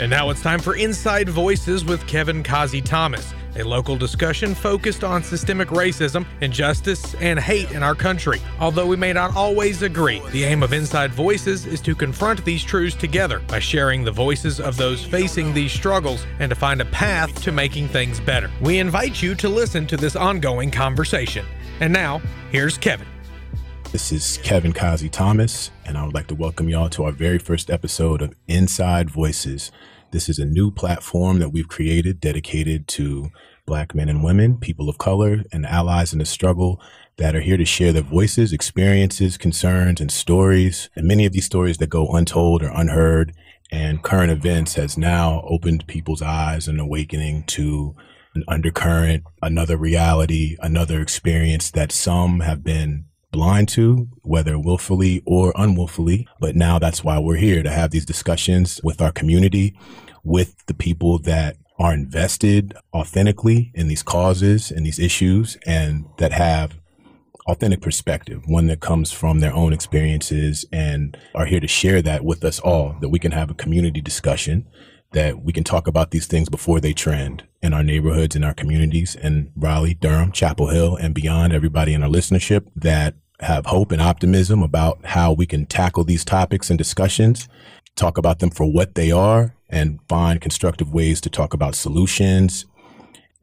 And now it's time for Inside Voices with Kevin Kazi Thomas, a local discussion focused on systemic racism, injustice, and hate in our country. Although we may not always agree, the aim of Inside Voices is to confront these truths together by sharing the voices of those facing these struggles and to find a path to making things better. We invite you to listen to this ongoing conversation. And now, here's Kevin. This is Kevin Kazi Thomas, and I would like to welcome y'all to our very first episode of Inside Voices. This is a new platform that we've created dedicated to Black men and women, people of color, and allies in the struggle that are here to share their voices, experiences, concerns, and stories. And many of these stories that go untold or unheard. And current events has now opened people's eyes and awakening to an undercurrent, another reality, another experience that some have been blind to, whether willfully or unwillfully. But now that's why we're here to have these discussions with our community, with the people that are invested authentically in these causes and these issues and that have authentic perspective, one that comes from their own experiences and are here to share that with us all, that we can have a community discussion, that we can talk about these things before they trend in our neighborhoods, in our communities, in Raleigh, Durham, Chapel Hill, and beyond, everybody in our listenership that have hope and optimism about how we can tackle these topics and discussions, talk about them for what they are, and find constructive ways to talk about solutions.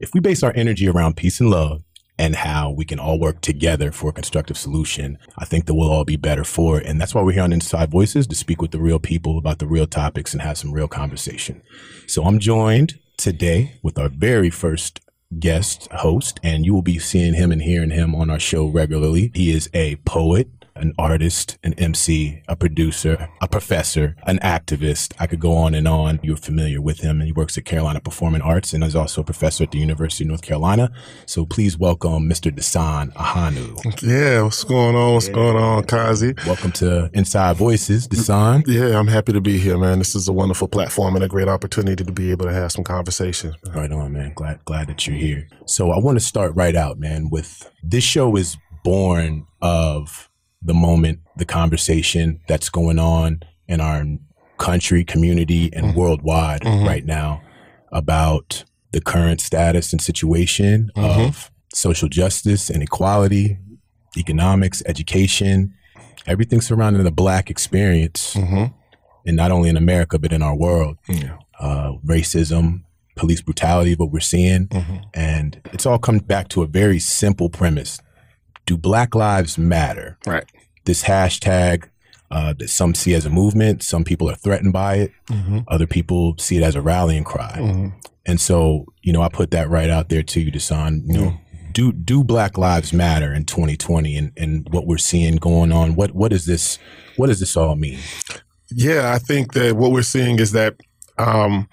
If we base our energy around peace and love and how we can all work together for a constructive solution, I think that we'll all be better for it. And that's why we're here on Inside Voices to speak with the real people about the real topics and have some real conversation. So I'm joined today with our very first guest host, and you will be seeing him and hearing him on our show regularly. He is a poet, an artist, an MC, a producer, a professor, an activist. I could go on and on. You're familiar with him, and he works at Carolina Performing Arts and is also a professor at the University of North Carolina. So please welcome Mr. Dasan Ahanu. Yeah, what's going on? What's yeah. going on, Kazi? Welcome to Inside Voices, Dasan. Yeah, I'm happy to be here, man. This is a wonderful platform and a great opportunity to be able to have some conversation. Right on, man. Glad glad that you're here. So I want to start right out, man, with this show is born of the moment, the conversation that's going on in our country, community, and mm-hmm. worldwide mm-hmm. right now about the current status and situation mm-hmm. of social justice and equality, economics, education, everything surrounding the black experience, mm-hmm. and not only in America but in our world. Uh, racism, police brutality, what we're seeing, mm-hmm. and it's all comes back to a very simple premise: do Black Lives Matter? Right. This hashtag uh, that some see as a movement, some people are threatened by it, mm-hmm. other people see it as a rallying cry. Mm-hmm. And so, you know, I put that right out there to you, Dasan. You know, mm-hmm. do do Black Lives Matter in 2020 and, and what we're seeing going on? What what is this? What does this all mean? Yeah, I think that what we're seeing is that um,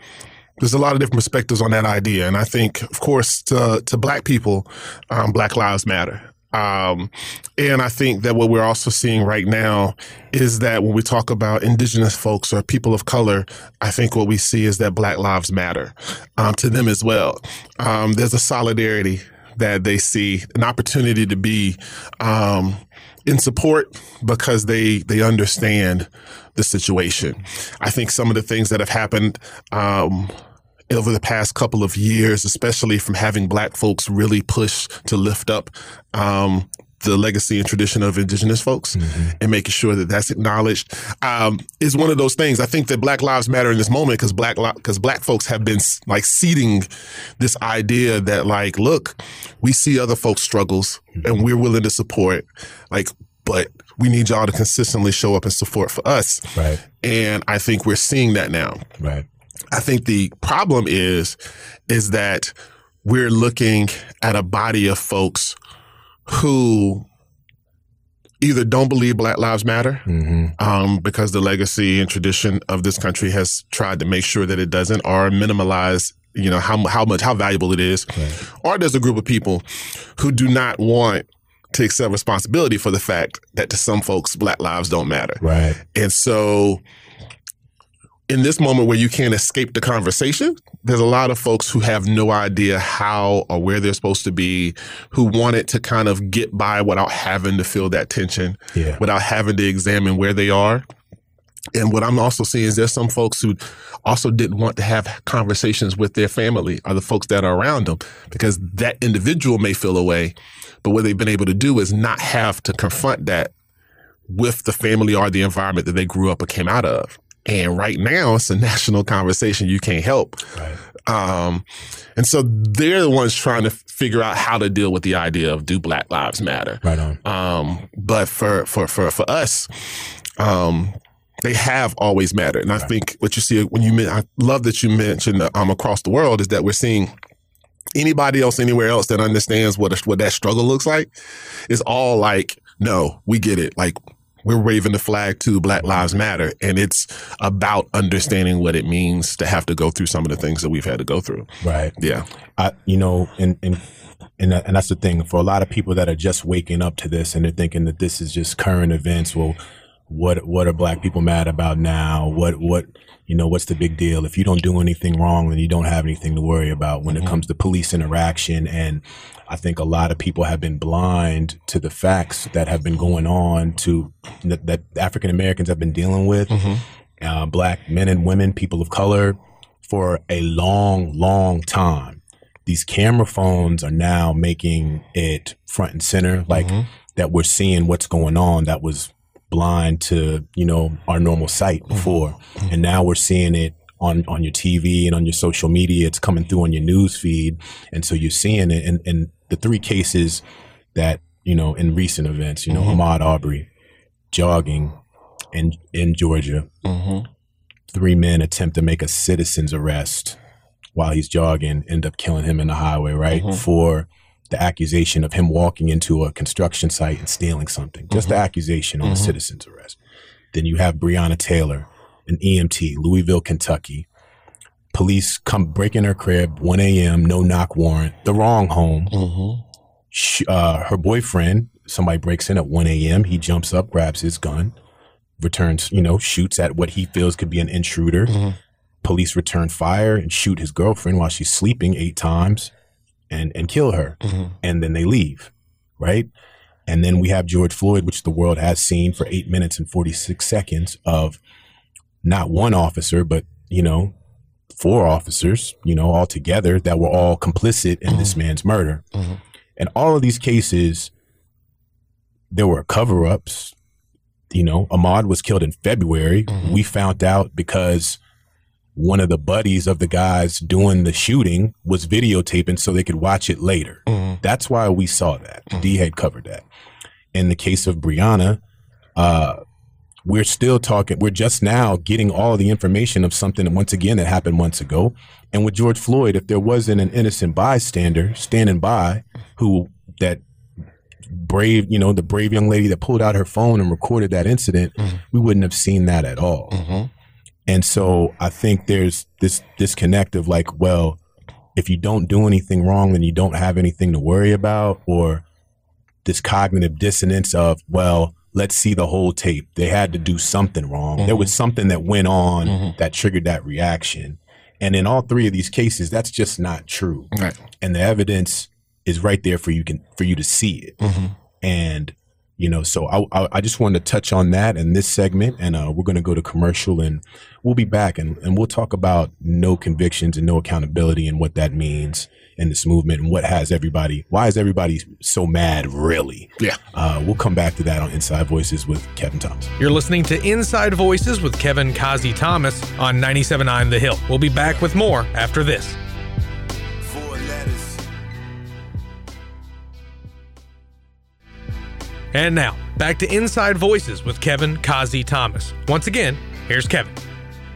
there's a lot of different perspectives on that idea, and I think, of course, to to Black people, um, Black Lives Matter. Um, and I think that what we're also seeing right now is that when we talk about indigenous folks or people of color, I think what we see is that Black Lives Matter um, to them as well. Um, there's a solidarity that they see, an opportunity to be um, in support because they they understand the situation. I think some of the things that have happened um, over the past couple of years, especially from having black folks really push to lift up um, the legacy and tradition of indigenous folks mm-hmm. and making sure that that's acknowledged um, is one of those things. I think that Black Lives Matter in this moment because black because black folks have been like seeding this idea that like, look, we see other folks' struggles mm-hmm. and we're willing to support. Like, but we need y'all to consistently show up and support for us. Right. And I think we're seeing that now. Right. I think the problem is, is that we're looking at a body of folks who either don't believe Black Lives Matter mm-hmm. um, because the legacy and tradition of this country has tried to make sure that it doesn't, or minimize you know how how much how valuable it is, right. or there's a group of people who do not want to accept responsibility for the fact that to some folks Black lives don't matter, right? And so in this moment where you can't escape the conversation, there's a lot of folks who have no idea how or where they're supposed to be, who want it to kind of get by without having to feel that tension, yeah. without having to examine where they are. And what I'm also seeing is there's some folks who also didn't want to have conversations with their family or the folks that are around them because that individual may feel away. But what they've been able to do is not have to confront that with the family or the environment that they grew up or came out of. And right now, it's a national conversation you can't help. Right. Um, and so they're the ones trying to figure out how to deal with the idea of do Black Lives Matter. Right on. Um, but for for for for us, um, they have always mattered. And I right. think what you see when you, I love that you mentioned um, across the world is that we're seeing anybody else anywhere else that understands what, a, what that struggle looks like is all like, no, we get it. Like we're waving the flag to Black Lives Matter. And it's about understanding what it means to have to go through some of the things that we've had to go through. Right. Yeah. I, you know, and, and, and, and that's the thing for a lot of people that are just waking up to this and they're thinking that this is just current events. Well, what what are black people mad about now? What what you know what's the big deal? If you don't do anything wrong, then you don't have anything to worry about when mm-hmm. it comes to police interaction. And I think a lot of people have been blind to the facts that have been going on to that, that African Americans have been dealing with, mm-hmm. uh, black men and women, people of color, for a long, long time. These camera phones are now making it front and center, like mm-hmm. that we're seeing what's going on. That was blind to you know our normal sight mm-hmm. before, mm-hmm. and now we're seeing it on on your TV and on your social media. It's coming through on your news feed, and so you're seeing it. And, and the three cases that you know in recent events, you know, mm-hmm. Ahmaud Arbery jogging in in Georgia. Mm-hmm. Three men attempt to make a citizen's arrest while he's jogging, end up killing him in the highway, right? Mm-hmm. For the accusation of him walking into a construction site and stealing something. Just mm-hmm. the accusation on mm-hmm. a citizen's arrest. Then you have Breonna Taylor, an EMT, Louisville, Kentucky. Police come break in her crib, 1 a.m., no knock warrant, the wrong home. Mm-hmm. She, uh, her boyfriend, somebody breaks in at 1 a.m. He jumps up, grabs his gun, returns, you know, shoots at what he feels could be an intruder. Mm-hmm. Police return fire and shoot his girlfriend while she's sleeping eight times and and kill her, mm-hmm. and then they leave, right? And then we have George Floyd, which the world has seen for eight minutes and forty six seconds of not one officer, but you know, four officers, you know, all together that were all complicit in mm-hmm. this man's murder. Mm-hmm. And all of these cases, there were cover ups. You know, Ahmaud was killed in February. Mm-hmm. We found out because one of the buddies of the guys doing the shooting was videotaping so they could watch it later. Mm-hmm. That's why we saw that. Mm-hmm. D had covered that. In the case of Breonna, uh, we're still talking, we're just now getting all the information of something, that once again, that happened months ago. And with George Floyd, if there wasn't an innocent bystander standing by who, that brave, you know, the brave young lady that pulled out her phone and recorded that incident, mm-hmm. we wouldn't have seen that at all. Mm-hmm. And so I think there's this disconnect of like, well, if you don't do anything wrong, then you don't have anything to worry about, or this cognitive dissonance of, well, let's see the whole tape. They had to do something wrong. Mm-hmm. There was something that went on mm-hmm. that triggered that reaction. And in all three of these cases, that's just not true. Right. And the evidence is right there for you can for you to see it. Mm-hmm. And you know so I, I, I just wanted to touch on that in this segment and uh, we're going to go to commercial and we'll be back and, and we'll talk about no convictions and no accountability and what that means in this movement and what has everybody why is everybody so mad really? Yeah. Uh, we'll come back to that on inside voices with kevin thomas. You're listening to inside voices with kevin kazi thomas on 97.9 the hill. We'll be back with more after this. And now, back to Inside Voices with Kevin Kazi Thomas. Once again, here's Kevin.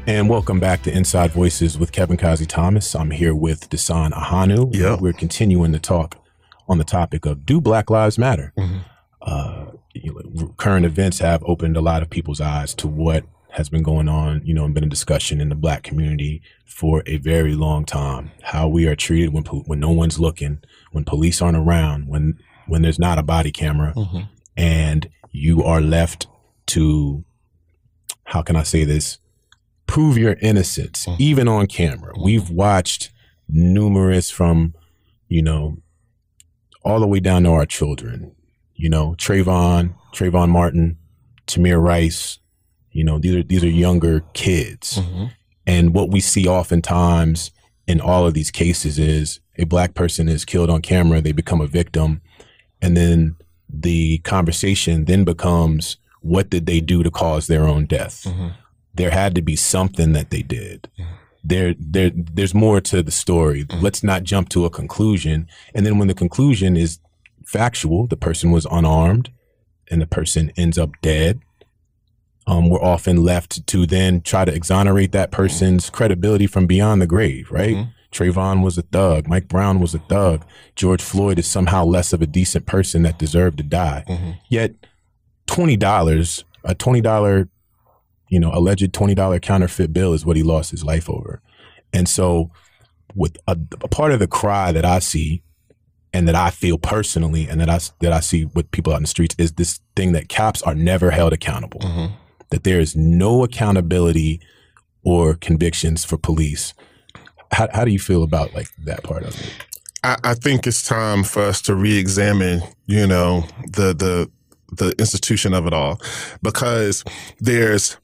And welcome back to Inside Voices with Kevin Kazi Thomas. I'm here with Dasan Ahanu. Yeah. We're continuing to talk on the topic of do Black Lives Matter? Mm-hmm. Uh, you know, current events have opened a lot of people's eyes to what has been going on, you know, and been a discussion in the black community for a very long time. How we are treated when when no one's looking, when police aren't around, when when there's not a body camera, mm-hmm and you are left to, how can I say this? Prove your innocence, mm-hmm. even on camera. Mm-hmm. We've watched numerous from, you know, all the way down to our children, you know, Trayvon, Trayvon Martin, Tamir Rice, You know, these are these are younger kids. And what we see oftentimes in all of these cases is a black person is killed on camera, they become a victim, and then the conversation then becomes what did they do to cause their own death? There had to be something that they did. There, there, there's more to the story. Mm-hmm. Let's not jump to a conclusion. And then when the conclusion is factual, the person was unarmed and the person ends up dead. Um, we're often left to then try to exonerate that person's mm-hmm. credibility from beyond the grave, right? Mm-hmm. Trayvon was a thug. Mike Brown was a thug. George Floyd is somehow less of a decent person that deserved to die. Yet, twenty dollars, a twenty dollar, you know, alleged twenty dollar counterfeit bill is what he lost his life over. And so, with a, a part of the cry that I see, and that I feel personally, and that I that I see with people out in the streets, is this thing that cops are never held accountable. Mm-hmm. That there is no accountability or convictions for police. How, how do you feel about like that part of it? I, I think it's time for us to re-examine, you know, the the the institution of it all, because there's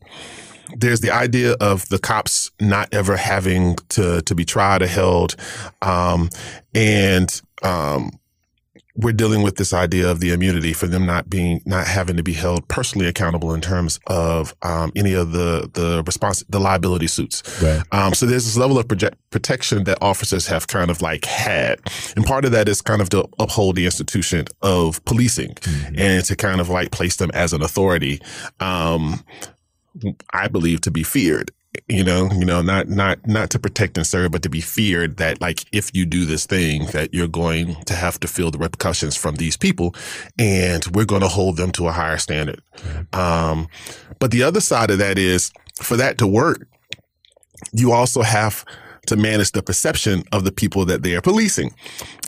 there's the idea of the cops not ever having to to be tried or held, um, and um, we're dealing with this idea of the immunity for them not being not having to be held personally accountable in terms of um, any of the the response the liability suits. Right. Um, so there's this level of project, protection that officers have kind of like had, and part of that is kind of to uphold the institution of policing and to kind of like place them as an authority. Um, I believe to be feared. You know, you know, not not not to protect and serve, but to be feared that like if you do this thing, that you're going to have to feel the repercussions from these people, and we're going to hold them to a higher standard. Um, but the other side of that is for that to work, you also have to manage the perception of the people that they are policing.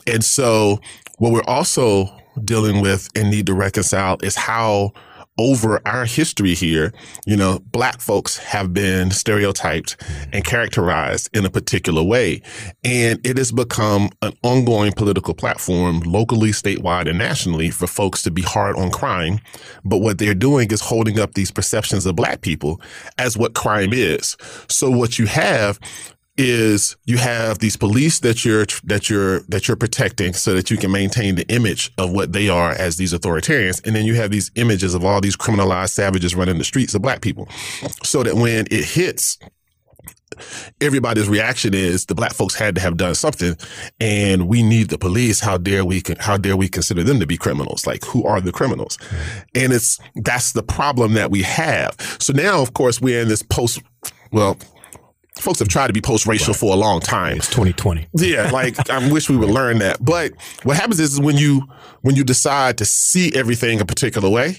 And so what we're also dealing with and need to reconcile is how over our history here, you know, black folks have been stereotyped mm-hmm. and characterized in a particular way. And it has become an ongoing political platform locally, statewide, and nationally for folks to be hard on crime. But what they're doing is holding up these perceptions of black people as what crime is. So what you have is you have these police that you're that you're that you're protecting so that you can maintain the image of what they are as these authoritarians. And then you have these images of all these criminalized savages running the streets of black people. So that when it hits everybody's reaction is the black folks had to have done something. And we need the police. How dare we how dare we consider them to be criminals? Like who are the criminals? And it's that's the problem that we have. So now of course we're in this post well folks have tried to be post-racial for a long time It's 2020. yeah, like I wish we would learn that. But what happens is when you when you decide to see everything a particular way,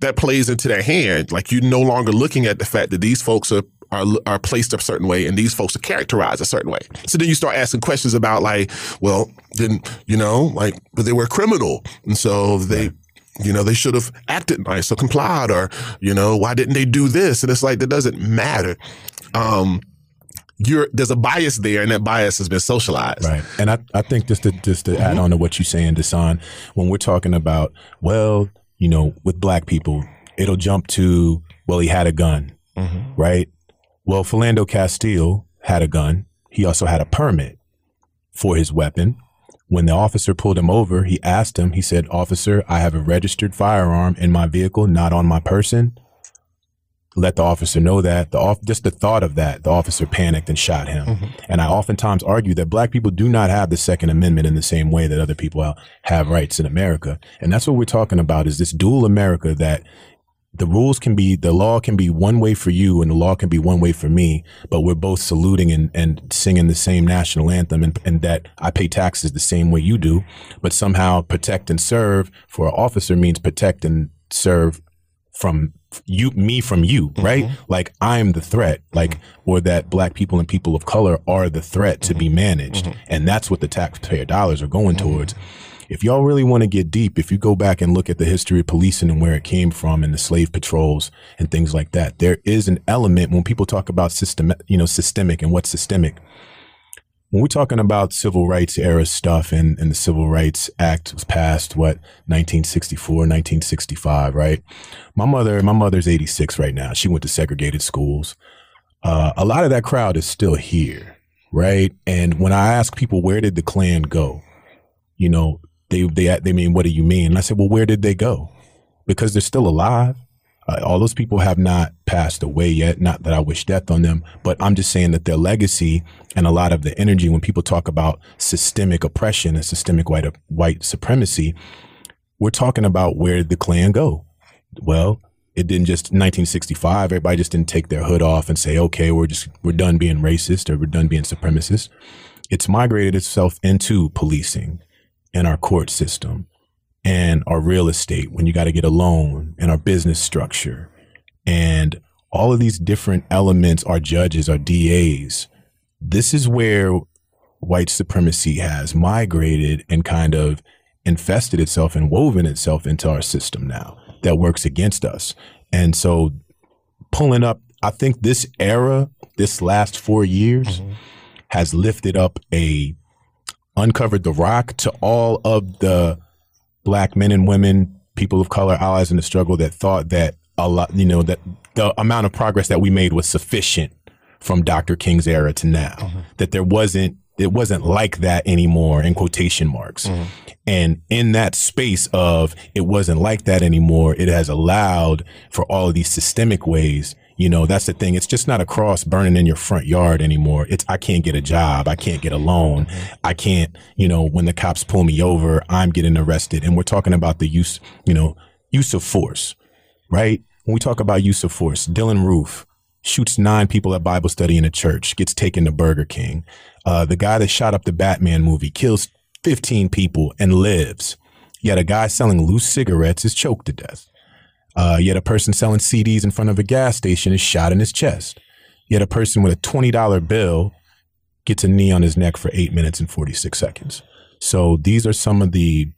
that plays into that hand. Like you're no longer looking at the fact that these folks are are are placed a certain way and these folks are characterized a certain way. So then you start asking questions about like, well, then you know, like, but they were a criminal, and so they. You know, they should have acted nice or complied, or you know, why didn't they do this? And it's like that doesn't matter. Um, you're there's a bias there, and that bias has been socialized. Right. And I, I think just to just to add mm-hmm. on to what you're saying, Dasan, when we're talking about, well, you know, with black people, it'll jump to, well, he had a gun, mm-hmm. right? Well, Philando Castile had a gun. He also had a permit for his weapon. When the officer pulled him over, he asked him, he said, Officer, I have a registered firearm in my vehicle, not on my person. Let the officer know that. The off, just the thought of that, the officer panicked and shot him. Mm-hmm. And I oftentimes argue that black people do not have the Second Amendment in the same way that other people have rights in America. And that's what we're talking about is this dual America that the rules can be, the law can be one way for you and the law can be one way for me, but we're both saluting and, and singing the same national anthem and, and that I pay taxes the same way you do, but somehow protect and serve for an officer means protect and serve from you, me from you, mm-hmm. right? Like I'm the threat, mm-hmm. like, or that black people and people of color are the threat to be mm-hmm. managed. And that's what the taxpayer dollars are going towards. If y'all really want to get deep, if you go back and look at the history of policing and where it came from and the slave patrols and things like that, there is an element when people talk about system, you know, systemic and what's systemic. When we're talking about civil rights era stuff and, and the Civil Rights Act was passed, what, 1964, 1965, right? My mother, my mother's 86 right now. She went to segregated schools. Uh, a lot of that crowd is still here, right? And when I ask people, where did the Klan go? You know, they, they, they mean, what do you mean? And I said, well, where did they go? Because they're still alive. Uh, all those people have not passed away yet. Not that I wish death on them, but I'm just saying that their legacy and a lot of the energy when people talk about systemic oppression and systemic white white supremacy, we're talking about where did the Klan go? Well, it didn't just 1965. Everybody just didn't take their hood off and say, "Okay, we're just we're done being racist or we're done being supremacist." It's migrated itself into policing and our court system and our real estate when you got to get a loan and our business structure and all of these different elements, our judges, our DAs. This is where white supremacy has migrated and kind of infested itself and woven itself into our system now that works against us. And so pulling up, I think this era, this last four years mm-hmm. has lifted up a, uncovered the rock to all of the black men and women, people of color, allies in the struggle that thought that a lot, you know, that the amount of progress that we made was sufficient from Dr. King's era to now. Mm-hmm. That there wasn't it wasn't like that anymore in quotation marks. Mm-hmm. And in that space of it wasn't like that anymore, it has allowed for all of these systemic ways you know, that's the thing. It's just not a cross burning in your front yard anymore. It's, I can't get a job. I can't get a loan. Mm-hmm. I can't, you know, when the cops pull me over, I'm getting arrested. And we're talking about the use, you know, use of force, right? When we talk about use of force, Dylann Roof shoots nine people at Bible study in a church, gets taken to Burger King. Uh, the guy that shot up the Batman movie kills 15 people and lives. Yet a guy selling loose cigarettes is choked to death. Uh, yet a person selling CDs in front of a gas station is shot in his chest. Yet a person with a $20 bill gets a knee on his neck for eight minutes and 46 seconds. So these are some of the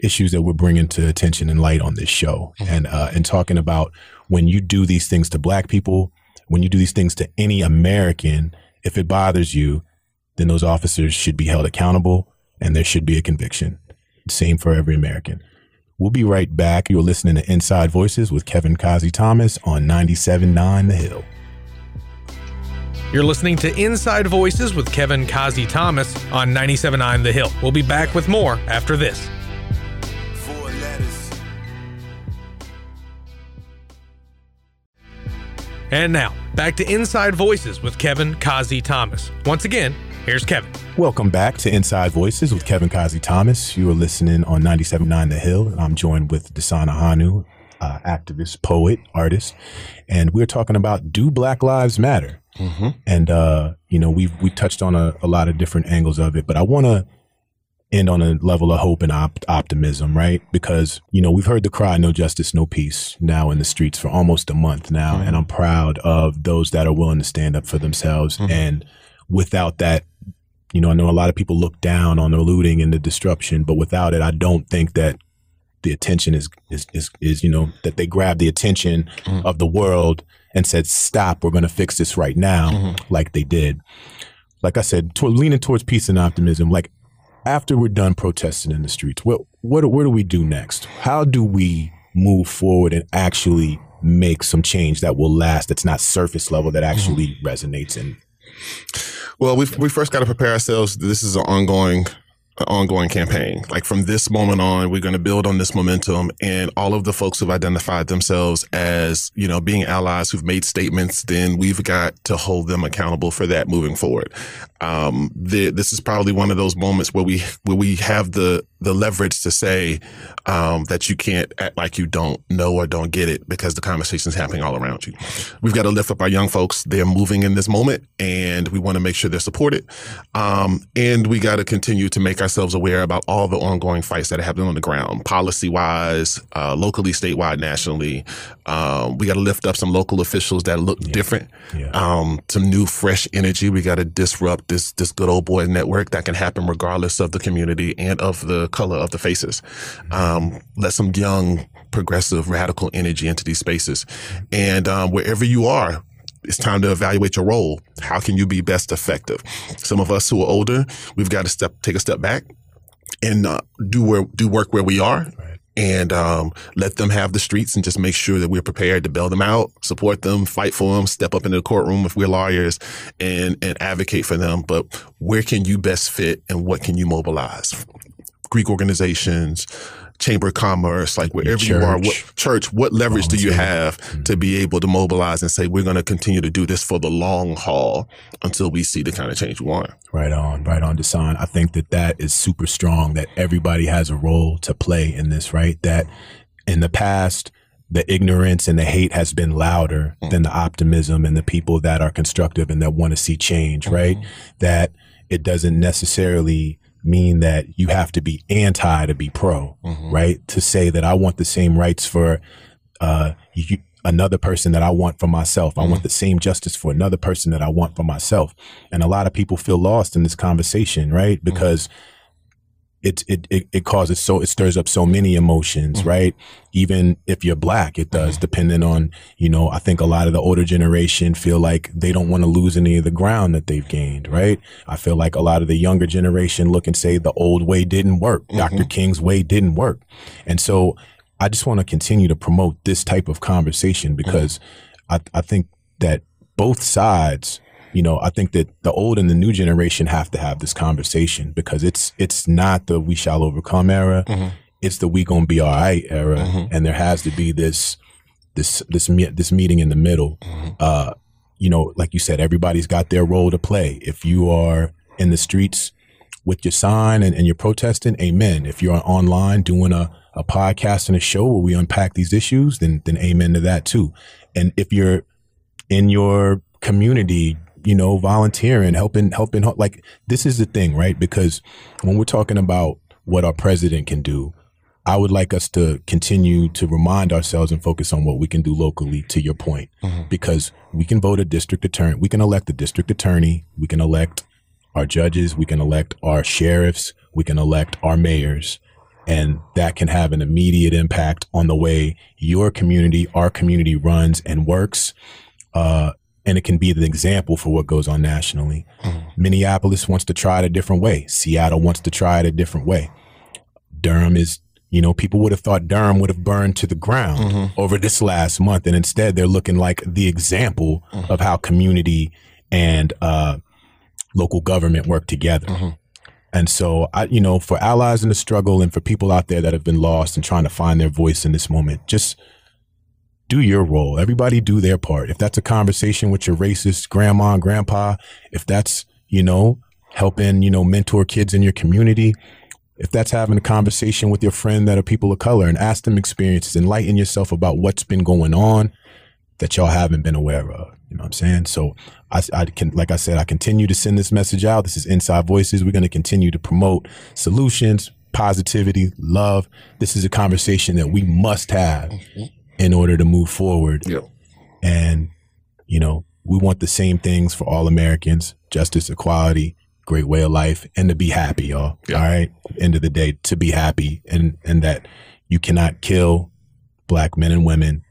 issues that we're bringing to attention and light on this show mm-hmm. and, uh, and talking about when you do these things to black people, when you do these things to any American, if it bothers you, then those officers should be held accountable and there should be a conviction. Same for every American. We'll be right back. You're listening to Inside Voices with Kevin Kazi Thomas on 97.9 The Hill. You're listening to Inside Voices with Kevin Kazi Thomas on 97.9 The Hill. We'll be back with more after this. And now, back to Inside Voices with Kevin Kazi Thomas. Once again, Here's Kevin. Welcome back to Inside Voices with Kevin Kazi Thomas. You are listening on 97.9 The Hill. I'm joined with Dasan Ahanu, uh, activist, poet, artist, and we're talking about Do Black Lives Matter? Mm-hmm. And, uh, you know, we've, we touched on a, a, lot of different angles of it, but I want to end on a level of hope and op- optimism, right? Because, you know, we've heard the cry, no justice, no peace now in the streets for almost a month now. Mm-hmm. And I'm proud of those that are willing to stand up for themselves. Mm-hmm. And without that you know, I know a lot of people look down on the looting and the disruption, but without it, I don't think that the attention is is is, is you know that they grab the attention mm-hmm. of the world and said, "Stop, we're going to fix this right now," mm-hmm. like they did. Like I said, to, leaning towards peace and optimism. Like after we're done protesting in the streets, what what where do we do next? How do we move forward and actually make some change that will last? That's not surface level. That actually mm-hmm. resonates and well, we we first got to prepare ourselves. This is an ongoing an ongoing campaign. Like from this moment on, we're going to build on this momentum and all of the folks who've identified themselves as, you know, being allies who've made statements, then we've got to hold them accountable for that moving forward. Um, the, this is probably one of those moments where we, where we have the, the leverage to say, um, that you can't act like you don't know or don't get it because the conversation is happening all around you. We've got to lift up our young folks. They're moving in this moment and we want to make sure they're supported. Um, and we got to continue to make ourselves aware about all the ongoing fights that are happening on the ground, policy wise, uh, locally, statewide, nationally. Um, we got to lift up some local officials that look yeah. different. Yeah. Um, some new, fresh energy. We got to disrupt this this good old boy network that can happen regardless of the community and of the color of the faces. Um, let some young, progressive, radical energy into these spaces, and um, wherever you are, it's time to evaluate your role. How can you be best effective? Some of us who are older, we've got to step, take a step back and uh, do where, do work where we are. Right. And um, let them have the streets and just make sure that we're prepared to bail them out, support them, fight for them, step up into the courtroom if we're lawyers, and and advocate for them. But where can you best fit, and what can you mobilize? Greek organizations, chamber of commerce, like wherever church, you are, what church, what leverage do you have mm-hmm. to be able to mobilize and say, we're going to continue to do this for the long haul until we see the kind of change we want? Right on, right on, Dasan. I think that that is super strong that everybody has a role to play in this, right? That in the past, the ignorance and the hate has been louder mm-hmm. than the optimism and the people that are constructive and that want to see change, right? Mm-hmm. That it doesn't necessarily mean that you have to be anti to be pro, mm-hmm. right? To say that I want the same rights for uh, you, another person that I want for myself. I want mm-hmm. the same justice for another person that I want for myself. And a lot of people feel lost in this conversation, right? Mm-hmm. Because mm-hmm it, it, it, it causes so, it stirs up so many emotions, mm-hmm. right? Even if you're black, it does, mm-hmm. depending on, you know, I think a lot of the older generation feel like they don't want to lose any of the ground that they've gained, right? I feel like a lot of the younger generation look and say the old way didn't work. Mm-hmm. Dr. King's way didn't work. And so I just want to continue to promote this type of conversation mm-hmm. because I, I think that both sides you know, I think that the old and the new generation have to have this conversation because it's it's not the we shall overcome era. Mm-hmm. It's the we gonna be all right era, mm-hmm. and there has to be this this this this meeting in the middle. Mm-hmm. Uh, you know, like you said, everybody's got their role to play. If you are in the streets with your sign and, and you're protesting, amen. If you're online doing a, a podcast and a show where we unpack these issues, then then amen to that too. And if you're in your community you know, volunteering, helping, helping, like this is the thing, right? Because when we're talking about what our president can do, I would like us to continue to remind ourselves and focus on what we can do locally to your point, mm-hmm. because we can vote a district attorney. We can elect a district attorney. We can elect our judges. We can elect our sheriffs. We can elect our mayors. And that can have an immediate impact on the way your community, our community runs and works. Uh, and it can be the example for what goes on nationally. Mm. Minneapolis wants to try it a different way. Seattle wants to try it a different way. Durham is, you know, people would have thought Durham would have burned to the ground mm-hmm. over this last month. And instead they're looking like the example mm-hmm. of how community and, uh, local government work together. Mm-hmm. And so I, you know, for allies in the struggle and for people out there that have been lost and trying to find their voice in this moment, just, do your role. Everybody do their part. If that's a conversation with your racist grandma and grandpa, if that's, you know, helping, you know, mentor kids in your community, if that's having a conversation with your friend that are people of color and ask them experiences, enlighten yourself about what's been going on that y'all haven't been aware of. You know what I'm saying? So I, I can, like I said, I continue to send this message out. This is Inside Voices. We're going to continue to promote solutions, positivity, love. This is a conversation that we must have. Mm-hmm. In order to move forward. Yep. And, you know, we want the same things for all Americans, justice, equality, great way of life, and to be happy, y'all. Yep. All right. End of the day, to be happy and, and that you cannot kill black men and women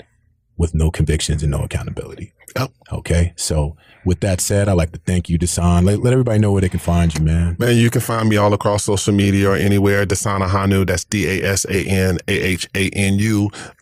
with no convictions and no accountability. Yep. Okay. So with that said, I'd like to thank you, Dasan. Let, let everybody know where they can find you, man. Man, you can find me all across social media or anywhere. Dasan Ahanu, that's D-A-S-A-N-A-H-A-N-U.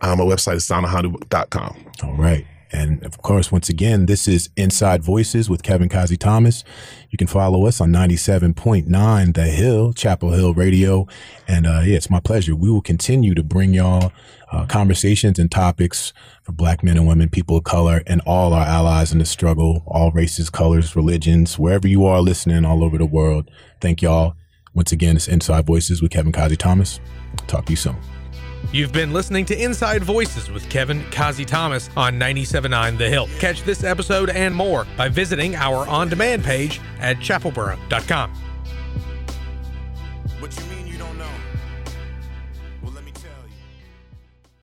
Um, my website is dasanahanu.com. All right. And of course, once again, this is Inside Voices with Kevin Kazi Thomas. You can follow us on 97.9 The Hill, Chapel Hill Radio. And uh, yeah, it's my pleasure. We will continue to bring y'all uh, conversations and topics for black men and women, people of color, and all our allies in the struggle, all races, colors, religions, wherever you are listening all over the world. Thank y'all. Once again, it's Inside Voices with Kevin Kazi Thomas. Talk to you soon. You've been listening to Inside Voices with Kevin Kazi Thomas on 97.9 The Hill. Catch this episode and more by visiting our on demand page at chapelboro.com. What you mean?